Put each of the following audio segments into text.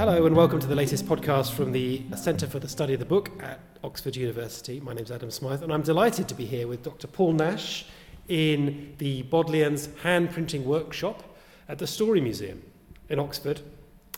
Hello, and welcome to the latest podcast from the Centre for the Study of the Book at Oxford University. My name is Adam Smyth, and I'm delighted to be here with Dr. Paul Nash in the Bodleian's hand printing workshop at the Story Museum in Oxford.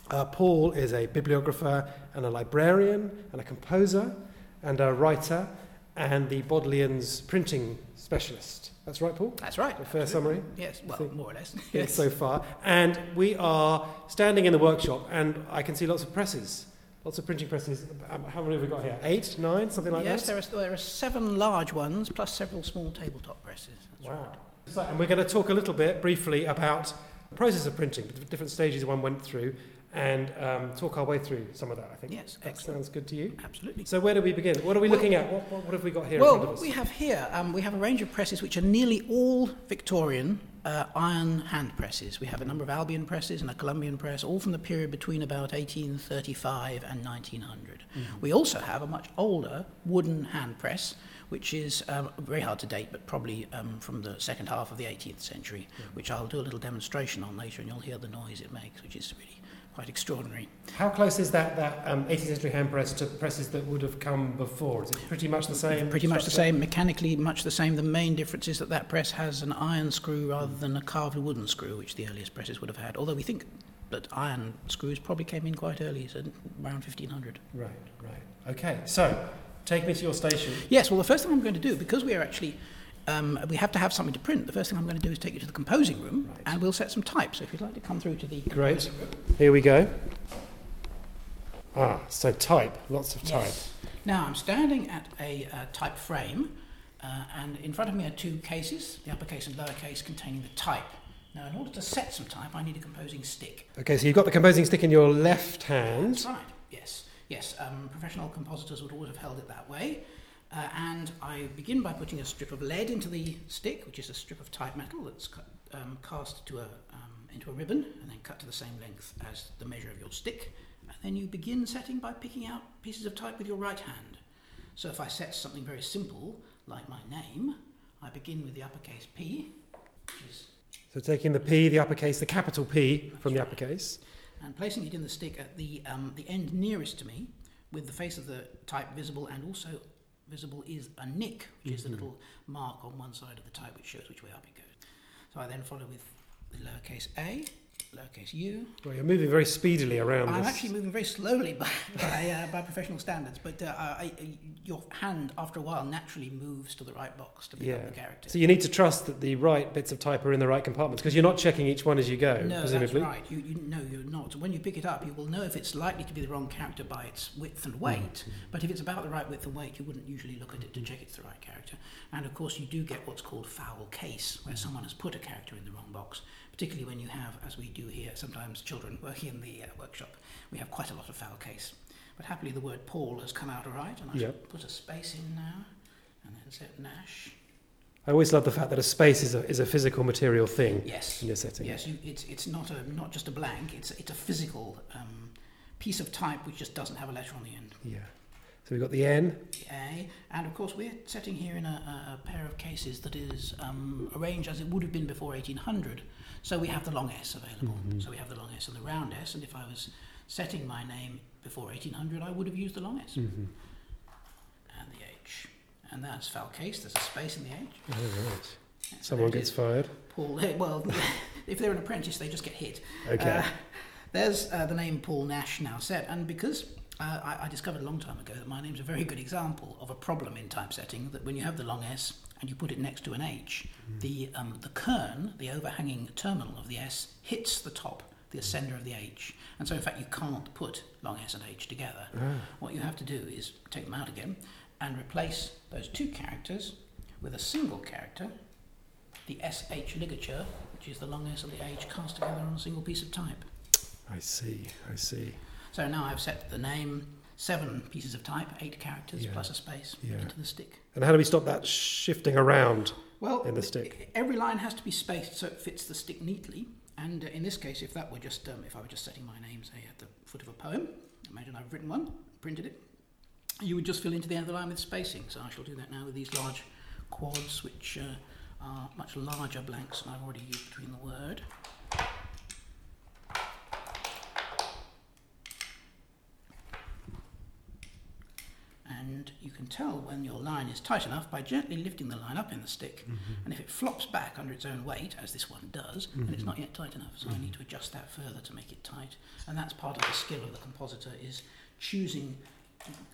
Uh, Paul is a bibliographer and a librarian and a composer and a writer and the Bodleian's printing specialist. That's right, Paul? That's right. A fair summary? Yes, well, more or less. Yes. So far. And we are standing in the workshop, and I can see lots of presses, lots of printing presses. Um, How many have we got here? Eight, nine, something like yes, that? there are, there are seven large ones plus several small tabletop presses. That's Wow. right. So, and we're going to talk a little bit briefly about the process of printing, the different stages one went through, and um, talk our way through some of that, I think. Yes, That excellent. sounds good to you. Absolutely. So, where do we begin? What are we Well- looking at? What, what, what have we got here in Well, front of what we have here, um, we have a range of presses which are nearly all Victorian uh, iron hand presses. We have a number of Albion presses and a Columbian press, all from the period between about 1835 and 1900. Mm-hmm. We also have a much older wooden hand press, which is um, very hard to date, but probably um, from the second half of the 18th century, which I'll do a little demonstration on later, and you'll hear the noise it makes, which is really quite extraordinary. How close is that, that um, 18th century hand press to presses that would have come before? Is it pretty much the same? Pretty much the same, mechanically much the same. The main difference is that that press has an iron screw rather than a carved wooden screw, which the earliest presses would have had. Although we think that iron screws probably came in quite early, so around 1500. Right, right. Okay, so take me to your station. Yes, well, the first thing I'm going to do, because we are actually, um, we have to have something to print, the first thing I'm going to do is take you to the composing room Right. and we'll set some type. So if you'd like to come through to the. Great. Here we go. Ah, so type, lots of type. Yes. Now I'm standing at a uh, type frame, uh, and in front of me are two cases, the uppercase and lowercase, containing the type. Now, in order to set some type, I need a composing stick. Okay, so you've got the composing stick in your left hand. That's right. Yes. Yes. Um, professional compositors would always have held it that way. Uh, and I begin by putting a strip of lead into the stick, which is a strip of type metal that's cut, um, cast to a, um, into a ribbon and then cut to the same length as the measure of your stick. And then you begin setting by picking out pieces of type with your right hand. So if I set something very simple, like my name, I begin with the uppercase P, which is So taking the P, the uppercase, the capital P from the uppercase. and placing it in the stick at the, um, the end nearest to me, with the face of the type visible, and also visible is a nick, which is the mm-hmm. little mark on one side of the type which shows which way up it goes. So I then follow with the lowercase a, lowercase u. Well, you're moving very speedily around I'm this. actually moving very slowly by, by, uh, by professional standards, but uh, I, your hand, after a while, naturally moves to the right box to pick Yeah. up the character. So you need to trust that the right bits of type are in the right compartments because you're not checking each one as you go, No, presumably. that's right. You, you, no, you're not. When you pick it up, you will know if it's likely to be the wrong character by its width and weight. But if it's about the right width and weight, you wouldn't usually look at it to check it's the right character. And of course, you do get what's called foul case, where someone has put a character in the wrong box. Particularly when you have, as we do here, sometimes children working in the uh, workshop, we have quite a lot of foul case. But happily, the word Paul has come out all right, and I shall Yep. put a space in now, and then set Nash. I always love the fact that a space is a, is a physical material thing Yes. in your setting. Yes, you, it's, it's not, a, not just a blank, it's, it's a physical um, piece of type which just doesn't have a letter on the end. Yeah. So we've got the N. The A, and of course we're setting here in a, a, a pair of cases that is um, arranged as it would have been before 1800. So we have the long S available. So we have the long S and the round S, and if I was setting my name before 1800, I would have used the long S Mm-hmm. and the H. And that's foul case, there's a space in the H. Oh, right. So Someone gets fired. Paul, well, if they're an apprentice, they just get hit. Okay. Uh, there's uh, the name Paul Nash now set, and because uh, I, I discovered a long time ago that my name's a very good example of a problem in typesetting, that when you have the long S and you put it next to an H, the, um, the kern, the overhanging terminal of the S, hits the top, the ascender of the H. And so, in fact, you can't put long S and H together. Ah. What you have to do is take them out again and replace those two characters with a single character, the SH ligature, which is the long S and the H cast together on a single piece of type. I see. I see. So now I've set the name, seven pieces of type, eight characters Yeah. plus a space Yeah. into the stick. And how do we stop that shifting around? Well, In the stick. Every line has to be spaced so it fits the stick neatly. And uh, in this case, if that were just, um, if I were just setting my name, say at the foot of a poem, imagine I've written one, printed it, you would just fill into the end of the line with spacing. So I shall do that now with these large quads, which uh, are much larger blanks than I've already used between the word. Tell when your line is tight enough by gently lifting the line up in the stick. Mm-hmm. And if it flops back under its own weight, as this one does, then it's mm-hmm. not yet tight enough. So I need to adjust that further to make it tight. And that's part of the skill of the compositor is choosing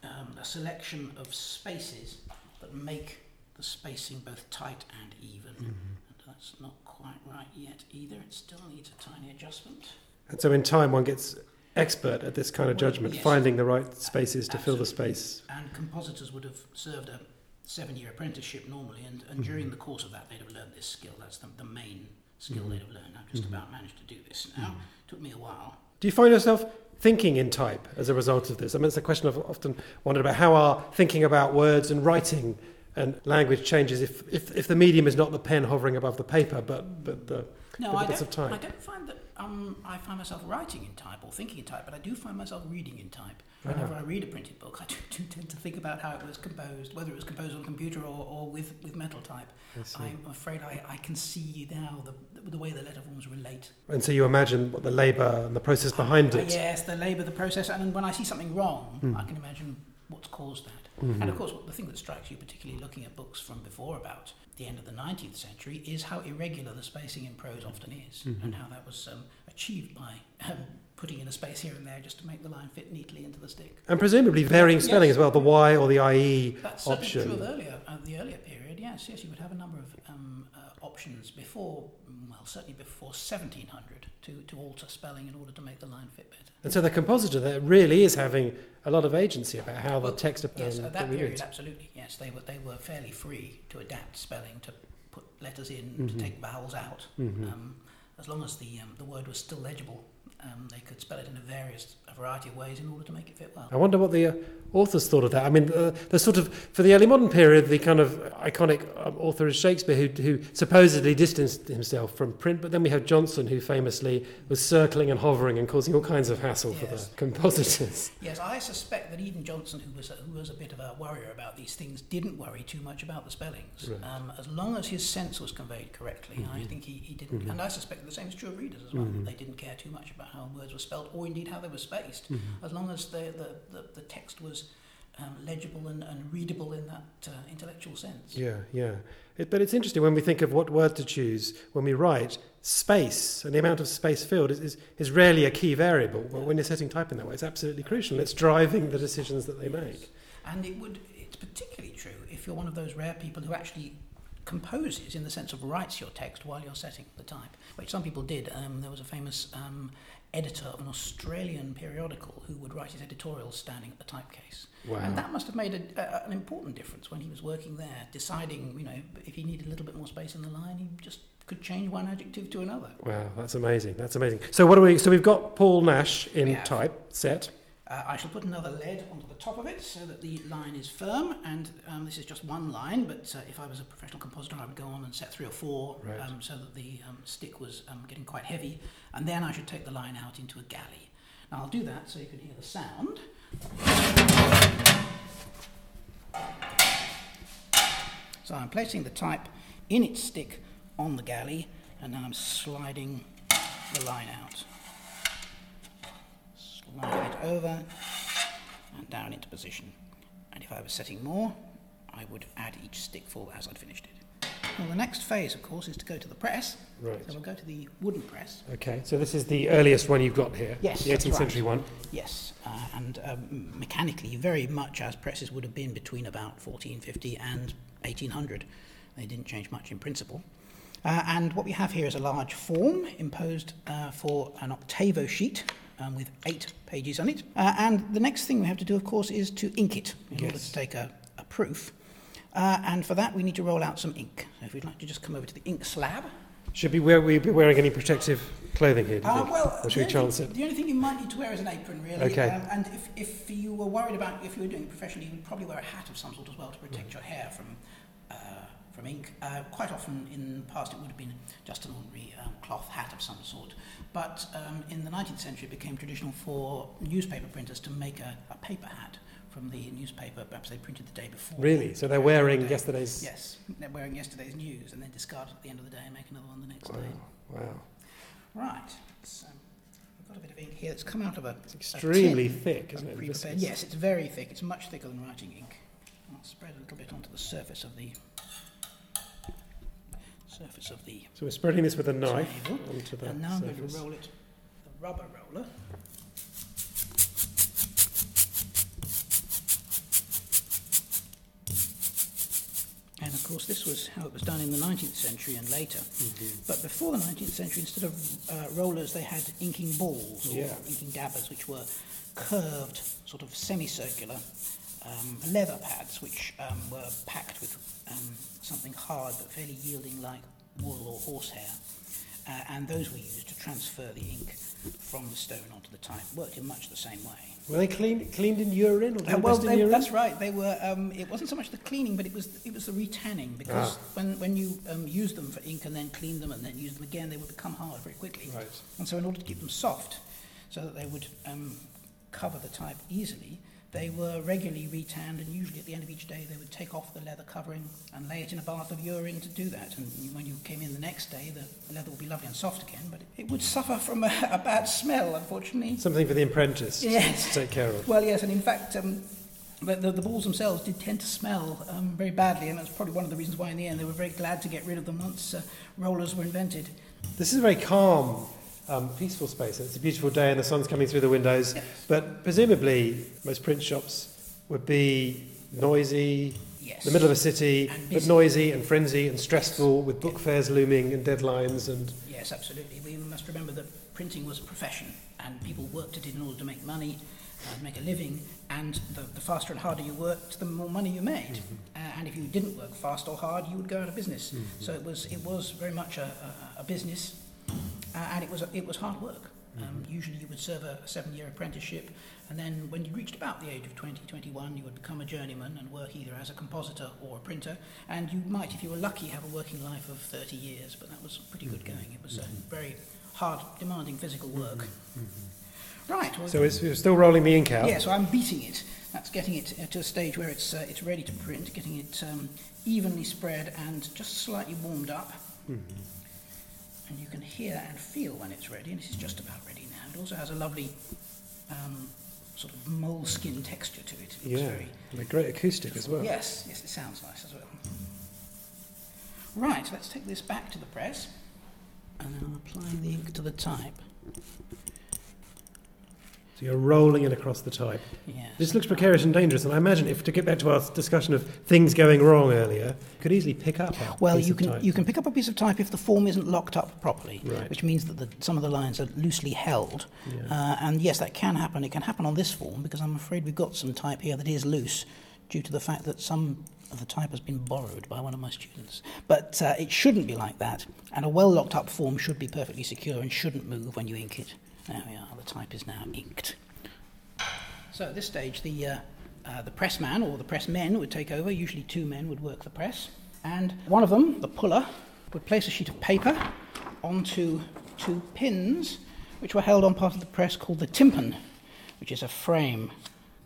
um, a selection of spaces that make the spacing both tight and even. Mm-hmm. And that's not quite right yet either. It still needs a tiny adjustment. And so in time, one gets expert at this kind of Well, judgment, yes. finding the right spaces to fill the space. And compositors would have served a seven year apprenticeship normally, and, and mm-hmm. during the course of that, they'd have learned this skill. That's the, the main skill mm-hmm. they'd have learned. I've just mm-hmm. about managed to do this now. Took me a while. Do you find yourself thinking in type as a result of this? I mean, it's a question I've often wondered about how our thinking about words and writing and language changes if, if, if the medium is not the pen hovering above the paper, but, but the, No, With I bits don't, of type. I don't find that um, I find myself writing in type or thinking in type, but I do find myself reading in type. Whenever I read a printed book, I do, do tend to think about how it was composed, whether it was composed on a computer or, or with, with metal type. I'm afraid I, I can see now the, the way the letter forms relate. And so you imagine what the labour and the process behind Uh, it. yes, the labour, the process, and when I see something wrong, Hmm. I can imagine what's caused that. Mm-hmm. And of course, the thing that strikes you, particularly looking at books from before about the end of the 19th century, is how irregular the spacing in prose often is, Mm-hmm. and how that was um, achieved by um, putting in a space here and there just to make the line fit neatly into the stick. And presumably varying spelling Yes. as well, the Y or the IE That's certainly option. true of earlier, uh, the earlier period. Yes, yes, you would have a number of um, uh, options before, well, certainly before 1700, to, to alter spelling in order to make the line fit better. And so the compositor there really is having a lot of agency about how Well, the text appears. Yes, at that period, read. absolutely. Yes, they were they were fairly free to adapt spelling, to put letters in, Mhm. to take vowels out. Mhm. Um, as long as the um, the word was still legible, um, they could spell it in a various a variety of ways in order to make it fit well. I wonder what the uh, authors thought of that. I mean, uh, the sort of for the early modern period, the kind of iconic um, author is Shakespeare, who, who supposedly distanced himself from print. But then we have Johnson, who famously was circling and hovering and causing all kinds of hassle for the compositors. Yes, I suspect that even Johnson, who was a, who was a bit of a worrier about these things, didn't worry too much about the spellings. Right. Um, as long as his sense was conveyed correctly, I Mhm. think he, he didn't. Mhm. And I suspect the same is true of readers as well. Mhm. They didn't care too much about how words were spelled, or indeed how they were spaced. as long as the, the, the, the text was um, legible and, and readable in that uh, intellectual sense. Yeah, yeah. It, but it's interesting when we think of what word to choose when we write. Space and the amount of space filled is, is, is rarely a key variable. But when you're setting type in that way, it's absolutely crucial. It's driving the decisions that they make. And it would, it's particularly true if you're one of those rare people who actually composes in the sense of writes your text while you're setting the type, which some people did. Um, there was a famous um, editor of an Australian periodical who would write his editorials standing at the typecase. Wow. And that must have made a, a, an important difference when he was working there, deciding, you know, if he needed a little bit more space in the line, he just could change one adjective to another. Wow, that's amazing. That's amazing. So what do we? So we've got Paul Nash in type set. Uh, I shall put another lead onto the top of it so that the line is firm. And um, this is just one line, but uh, if I was a professional compositor, I would go on and set three or four Right. um, so that the um, stick was um, getting quite heavy. And then I should take the line out into a galley. Now I'll do that so you can hear the sound. So I'm placing the type in its stick on the galley, and then I'm sliding the line out. Slide it over and down into position. And if I was setting more, I would add each stick stickful as I'd finished it. Well, the next phase, of course, is to go to the press. Right. So we'll go to the wooden press. Okay. So this is the earliest one you've got here. Yes, The 18th right. century one. Yes, uh, and um, mechanically, very much as presses would have been between about 1450 and 1800. They didn't change much in principle. Uh, and what we have here is a large form imposed uh, for an octavo sheet um, with eight pages on it. Uh, and the next thing we have to do, of course, is to ink it in yes. order to take a, a proof. Uh, and for that, we need to roll out some ink. So if we'd like to just come over to the ink slab. Should we wear, we be wearing any protective clothing here? Uh, well, or should we chance it? The only thing you might need to wear is an apron, really. Okay. Um, and if, if you were worried about if you were doing it professionally, you would probably wear a hat of some sort as well to protect mm. your hair from uh, from ink. Uh, quite often in the past, it would have been just an ordinary um, cloth hat of some sort. But um, in the 19th century, it became traditional for newspaper printers to make a, a paper hat from the newspaper, perhaps they printed the day before. Really? So they're wearing the yesterday's. Yes, they're wearing yesterday's news and then discard it at the end of the day and make another one the next Wow. day. Wow. Right. So we've got a bit of ink here that's come out of a It's extremely tin thick, isn't it? Yes, it's very thick. It's much thicker than writing ink. I'll spread a little bit onto the surface of the surface of the. So we're spreading this with a knife Table. onto the and now I'm going surface. to roll it, the rubber roller. And of course, this was how it was done in the 19th century and later. Mm-hmm. But before the 19th century, instead of uh, rollers, they had inking balls or Yeah. inking dabbers, which were curved, sort of semicircular um, leather pads, which um, were packed with um, something hard but fairly yielding like wool or horsehair. Uh, and those were used to transfer the ink from the stone onto the type. Worked in much the same way. Were they clean, cleaned in urine or did Uh, well, invest in they, urine? that's right. They were. Um, it wasn't so much the cleaning, but it was it was the retanning because Ah. when when you um, use them for ink and then clean them and then use them again, they would become hard very quickly. Right. And so, in order to keep them soft, so that they would um, cover the type easily, They were regularly retanned, and usually at the end of each day, they would take off the leather covering and lay it in a bath of urine to do that. And when you came in the next day, the leather would be lovely and soft again, but it would suffer from a, a bad smell, unfortunately. Something for the apprentice yes. to take care of. Well, yes, and in fact, um, the, the, the balls themselves did tend to smell um, very badly, and that's probably one of the reasons why, in the end, they were very glad to get rid of them once uh, rollers were invented. This is a very calm um, peaceful space. It's a beautiful day and the sun's coming through the windows. Yes. But presumably, most print shops would be noisy, Yes. the middle of a city, but noisy and frenzy and stressful with book fairs looming and deadlines and Yes, absolutely. We must remember that printing was a profession, and people worked at it in order to make money, uh, make a living, and the, the faster and harder you worked, the more money you made. Uh, and if you didn't work fast or hard, you would go out of business. So it was, it was very much a, a, a business, uh, and it was, it was hard work. Um, usually you would serve a seven-year apprenticeship, and then when you reached about the age of 20, 21, you would become a journeyman and work either as a compositor or a printer, and you might, if you were lucky, have a working life of 30 years, but that was pretty good going. It was uh, very hard, demanding physical work. Right, well, so it's, it's still rolling the ink out. yeah, so I'm beating it. That's getting it uh, to a stage where it's, uh, it's ready to print, getting it um, evenly spread and just slightly warmed up. And you can hear and feel when it's ready, and this is just about ready now. It also has a lovely um, sort of moleskin texture to it. It Yeah, and a great acoustic as well. Yes, yes, it sounds nice as well. Right, let's take this back to the press. And then I'm applying the ink to the type. So you're rolling it across the type. Yes. This looks precarious and dangerous, and I imagine if to get back to our discussion of things going wrong earlier, you could easily pick up. A Well, piece you of can you can pick up a piece of type if the form isn't locked up properly, Right. which means that the, some of the lines are loosely held. Yeah. Uh, and yes, that can happen. It can happen on this form because I'm afraid we've got some type here that is loose, due to the fact that some of the type has been borrowed by one of my students. But uh, it shouldn't be like that, and a well locked up form should be perfectly secure and shouldn't move when you ink it. There we are. The type is now inked. So at this stage, the, uh, uh, the pressman or the pressmen would take over. Usually, two men would work the press. And one of them, the puller, would place a sheet of paper onto two pins, which were held on part of the press called the tympan, which is a frame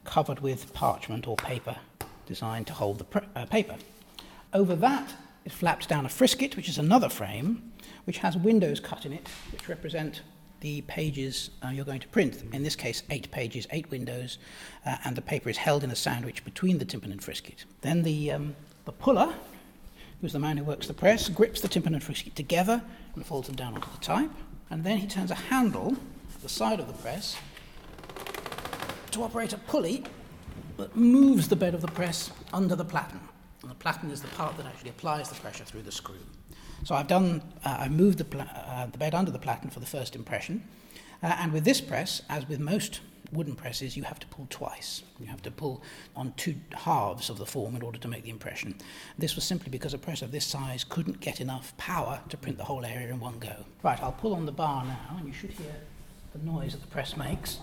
covered with parchment or paper designed to hold the pr- uh, paper. Over that is flapped down a frisket, which is another frame, which has windows cut in it, which represent the pages uh, you're going to print. In this case, eight pages, eight windows, uh, and the paper is held in a sandwich between the tympan and frisket. Then the, um, the puller, who's the man who works the press, grips the tympan and frisket together and folds them down onto the type. And then he turns a handle at the side of the press to operate a pulley that moves the bed of the press under the platen. And the platen is the part that actually applies the pressure through the screw. So I've done, uh, I moved the, pla- uh, the bed under the platen for the first impression. Uh, and with this press, as with most wooden presses, you have to pull twice. You have to pull on two halves of the form in order to make the impression. This was simply because a press of this size couldn't get enough power to print the whole area in one go. Right, I'll pull on the bar now, and you should hear the noise that the press makes.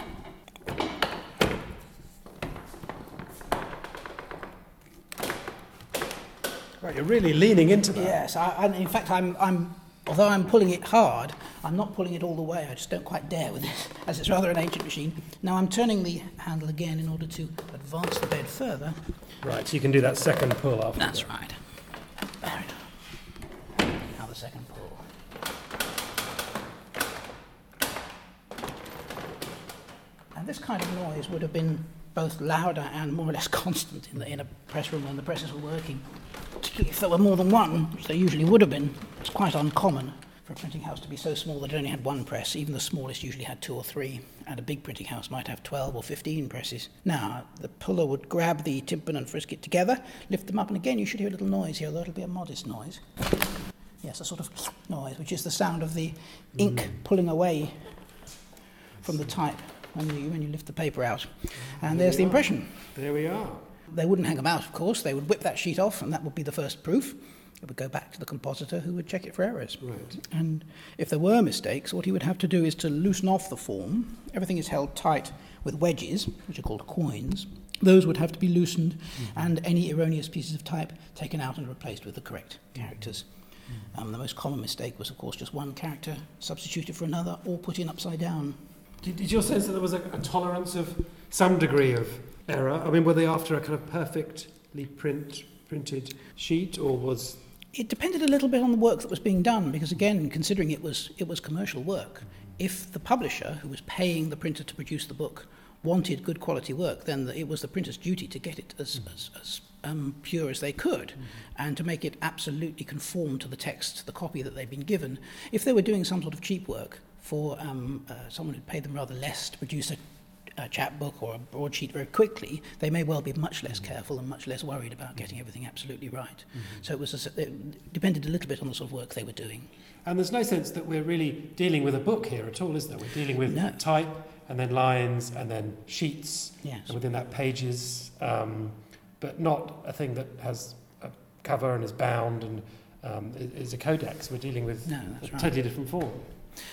Right, you're really leaning into that. Yes, I, and in fact, I'm, I'm, although I'm pulling it hard, I'm not pulling it all the way. I just don't quite dare with it, as it's rather an ancient machine. Now I'm turning the handle again in order to advance the bed further. Right, so you can do that second pull after. That's that. right. There it is. Now the second pull. And this kind of noise would have been both louder and more or less constant in, the, in a press room when the presses were working. If there were more than one, which there usually would have been. It's quite uncommon for a printing house to be so small that it only had one press. Even the smallest usually had two or three, and a big printing house might have 12 or 15 presses. Now, the puller would grab the tympan and frisket together, lift them up, and again you should hear a little noise here, although it'll be a modest noise. Yes, a sort of noise, which is the sound of the ink mm. pulling away from the type when you, when you lift the paper out. And there there's the impression. There we are. They wouldn't hang them out, of course. They would whip that sheet off, and that would be the first proof. It would go back to the compositor who would check it for errors. Right. And if there were mistakes, what he would have to do is to loosen off the form. Everything is held tight with wedges, which are called coins. Those would have to be loosened mm-hmm. and any erroneous pieces of type taken out and replaced with the correct mm. characters. Mm-hmm. Um, the most common mistake was, of course, just one character substituted for another or put in upside down. Did, did your sense that there was a, a tolerance of some degree of error? I mean, were they after a kind of perfectly print, printed sheet, or was it depended a little bit on the work that was being done because again considering it was it was commercial work if the publisher who was paying the printer to produce the book wanted good quality work then the, it was the printer's duty to get it as, as, as um, pure as they could mm-hmm. and to make it absolutely conform to the text the copy that they'd been given if they were doing some sort of cheap work for um, uh, someone who'd paid them rather less to produce a, a chapbook or a broadsheet very quickly, they may well be much less careful and much less worried about getting everything absolutely right. Mm-hmm. So it was a, it depended a little bit on the sort of work they were doing. And there's no sense that we're really dealing with a book here at all, is there? We're dealing with no. type and then lines and then sheets, yes. and within that pages, um, but not a thing that has a cover and is bound and um, is a codex. We're dealing with no, a right. totally different form.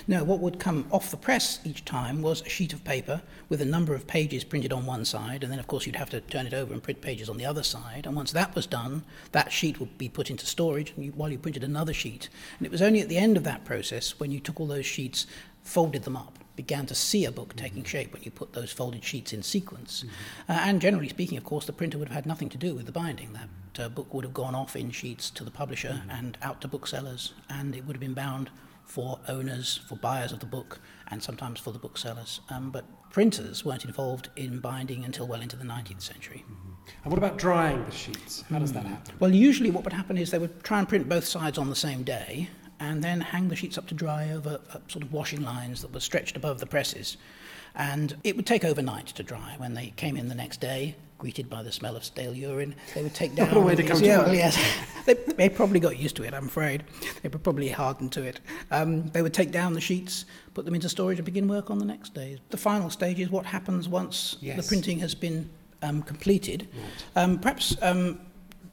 No, what would come off the press each time was a sheet of paper with a number of pages printed on one side, and then, of course, you'd have to turn it over and print pages on the other side. And once that was done, that sheet would be put into storage you, while you printed another sheet. And it was only at the end of that process, when you took all those sheets, folded them up, began to see a book taking mm-hmm. shape when you put those folded sheets in sequence. Mm-hmm. Uh, and generally speaking, of course, the printer would have had nothing to do with the binding. That uh, book would have gone off in sheets to the publisher mm-hmm. and out to booksellers, and it would have been bound for owners, for buyers of the book, and sometimes for the booksellers. Um, but printers weren't involved in binding until well into the 19th century. Mm-hmm. And what about drying the sheets? How does that hmm. happen? Well, usually what would happen is they would try and print both sides on the same day and then hang the sheets up to dry over uh, sort of washing lines that were stretched above the presses. And it would take overnight to dry. When they came in the next day, greeted by the smell of stale urine, they would take down. What a way to come yeah, to Yes, they, they, probably got used to it. I'm afraid they were probably hardened to it. Um, they would take down the sheets, put them into storage, and begin work on the next day. The final stage is what happens once yes. the printing has been um, completed. Right. Um, perhaps. um,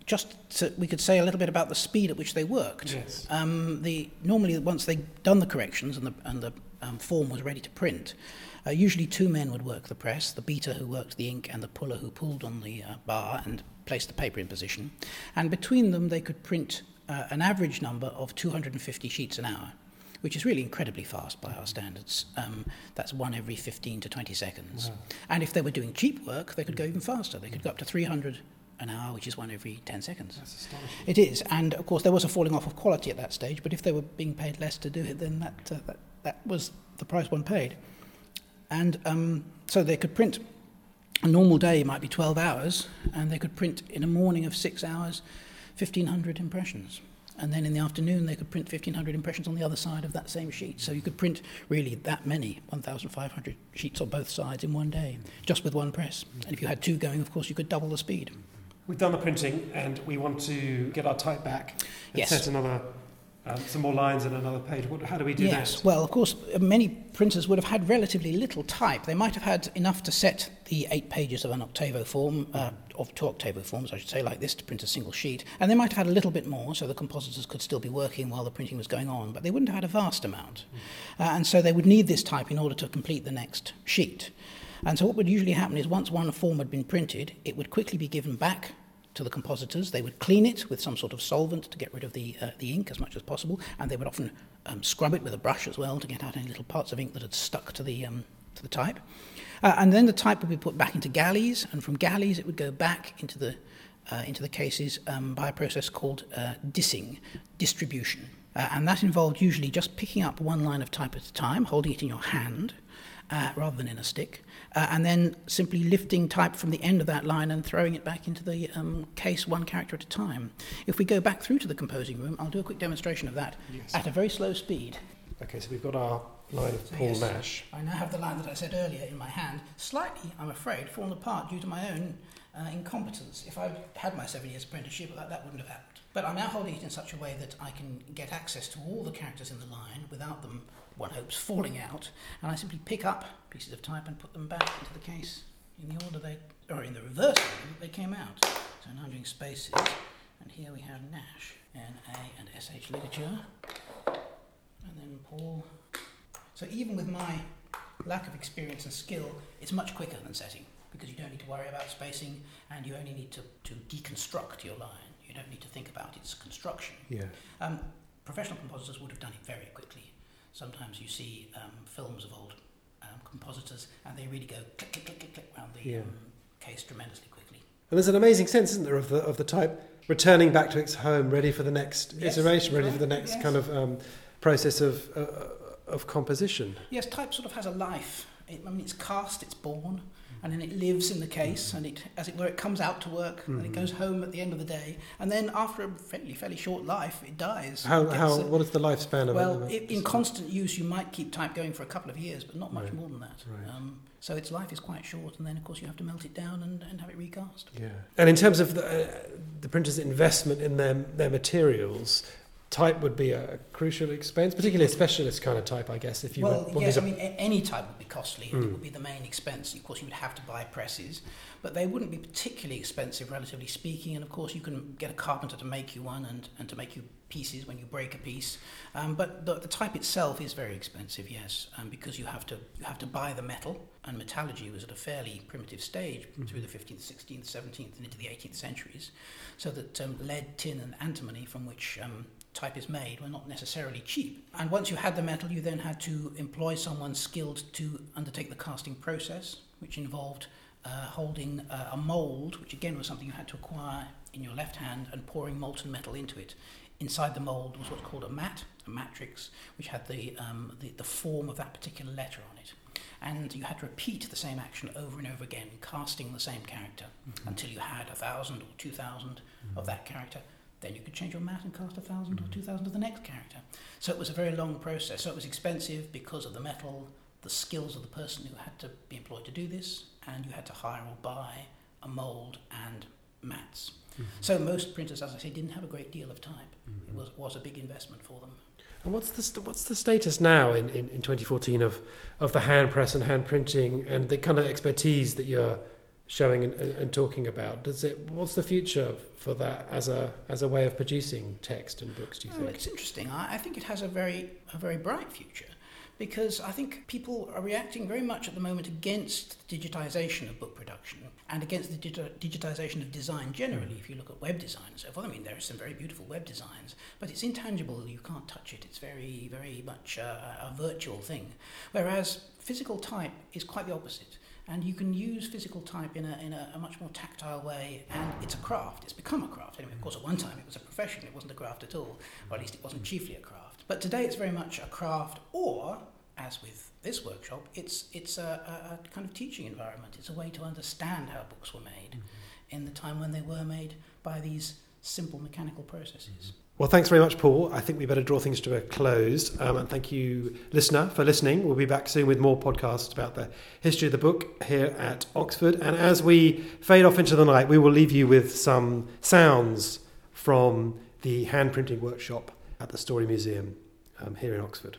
just to, we could say a little bit about the speed at which they worked. Yes. Um, the, normally, once they'd done the corrections and the, and the um, form was ready to print, uh, usually two men would work the press, the beater who worked the ink and the puller who pulled on the uh, bar and placed the paper in position. And between them, they could print uh, an average number of 250 sheets an hour, which is really incredibly fast by our standards. Um, that's one every 15 to 20 seconds. Wow. And if they were doing cheap work, they could go even faster. They could go up to 300 an hour, which is one every 10 seconds. That's astonishing. It is. And of course, there was a falling off of quality at that stage, but if they were being paid less to do it, then that, uh, that, that was the price one paid. And um, so they could print a normal day might be 12 hours, and they could print in a morning of six hours 1,500 impressions. And then in the afternoon, they could print 1,500 impressions on the other side of that same sheet. So you could print really that many, 1,500 sheets on both sides in one day, just with one press. And if you had two going, of course, you could double the speed. We've done the printing, and we want to get our type back and yes. set another um, some more lines and another page. What, how do we do yes. that? Well, of course, many printers would have had relatively little type. They might have had enough to set the eight pages of an octavo form, uh, of two octavo forms, I should say, like this, to print a single sheet. And they might have had a little bit more, so the compositors could still be working while the printing was going on, but they wouldn't have had a vast amount. Mm. Uh, and so they would need this type in order to complete the next sheet. And so what would usually happen is once one form had been printed, it would quickly be given back to the compositors. They would clean it with some sort of solvent to get rid of the, uh, the ink as much as possible, and they would often um, scrub it with a brush as well to get out any little parts of ink that had stuck to the, um, to the type. Uh, and then the type would be put back into galleys, and from galleys it would go back into the, uh, into the cases um, by a process called uh, dissing, distribution. Uh, and that involved usually just picking up one line of type at a time, holding it in your hand, uh, rather than in a stick, uh, and then simply lifting type from the end of that line and throwing it back into the um, case one character at a time. If we go back through to the composing room, I'll do a quick demonstration of that Yes. at a very slow speed. Okay, so we've got our line of So Paul yes, Nash. I now have the line that I said earlier in my hand, slightly, I'm afraid, fallen apart due to my own uh, incompetence. If I'd had my seven years apprenticeship, that, that wouldn't have happened. But I'm now holding it in such a way that I can get access to all the characters in the line without them, one hopes, falling out. And I simply pick up pieces of type and put them back into the case in the order they, or in the reverse order that they came out. So now I'm doing spaces, and here we have Nash, N-A and S-H ligature, and then Paul. So even with my lack of experience and skill, it's much quicker than setting because you don't need to worry about spacing and you only need to, to deconstruct your line. You don't need to think about its construction. Yeah. Um, professional compositors would have done it very quickly. Sometimes you see um, films of old um, compositors and they really go click, click, click, click, click around the Yeah. um, case tremendously quickly. And there's an amazing sense, isn't there, of the of the type returning back to its home, ready for the next Yes, iteration, ready right, for the next yes. kind of um, process of uh, of composition. Yes, type sort of has a life. It, I mean, it's cast, it's born, and then it lives in the case, and it, as it were, it comes out to work, and it Mhm. goes home at the end of the day, and then after a fairly, fairly short life, it dies. How It how uh, what is the lifespan of well, it? in constant use, you might keep type going for a couple of years, but not much Right, more than that. right. Um, so its life is quite short, and then of course you have to melt it down and, and have it recast. Yeah. And in terms of the, uh, the printer's investment in their, their materials, type would be a crucial expense, particularly a specialist kind of type, I guess. If you well, want- yes, I mean, a- any type would be costly, and it Mm. would be the main expense. Of course, you would have to buy presses, but they wouldn't be particularly expensive, relatively speaking. And of course, you can get a carpenter to make you one and, and to make you pieces when you break a piece. Um, but the, the type itself is very expensive, yes, um, because you have to you have to buy the metal, and metallurgy was at a fairly primitive stage through the 15th, 16th, 17th, and into the 18th centuries. So that um, lead, tin, and antimony, from which um, type is made were not necessarily cheap. And once you had the metal, you then had to employ someone skilled to undertake the casting process, which involved uh, holding uh, a mould, which again was something you had to acquire in your left hand, and pouring molten metal into it. Inside the mould was what's called a mat, a matrix, which had the, um, the, the form of that particular letter on it. And you had to repeat the same action over and over again, casting the same character until you had a thousand or two thousand of that character. Then you could change your mat and cast a thousand or mm. two thousand of the next character. So it was a very long process. So it was expensive because of the metal, the skills of the person who had to be employed to do this, and you had to hire or buy a mould and mats. Mm-hmm. So most printers, as I say, didn't have a great deal of type. It mm-hmm. was, was a big investment for them. And what's the st- what's the status now in, in, in 2014 of of the hand press and hand printing and the kind of expertise that you're showing and, and, talking about? Does it what's the future for that as a as a way of producing text and books? Do you Oh, think? it's interesting. I, I think it has a very a very bright future because I think people are reacting very much at the moment against the digitization of book production and against the digi- digitization of design generally. If you look at web design and so forth, I mean, there are some very beautiful web designs, but it's intangible. You can't touch it. It's very, very much a, a virtual thing. Whereas physical type is quite the opposite. And you can use physical type in a, in a, a much more tactile way, and it's a craft. It's become a craft. Anyway, of course, at one time it was a profession, it wasn't a craft at all, or at least it wasn't chiefly a craft. But today it's very much a craft, or, as with this workshop, it's, it's a, a, a kind of teaching environment. It's a way to understand how books were made mm-hmm. in the time when they were made by these simple mechanical processes. Mm-hmm. Well, thanks very much, Paul. I think we better draw things to a close. Um, and thank you, listener, for listening. We'll be back soon with more podcasts about the history of the book here at Oxford. And as we fade off into the night, we will leave you with some sounds from the hand printing workshop at the Story Museum um, here in Oxford.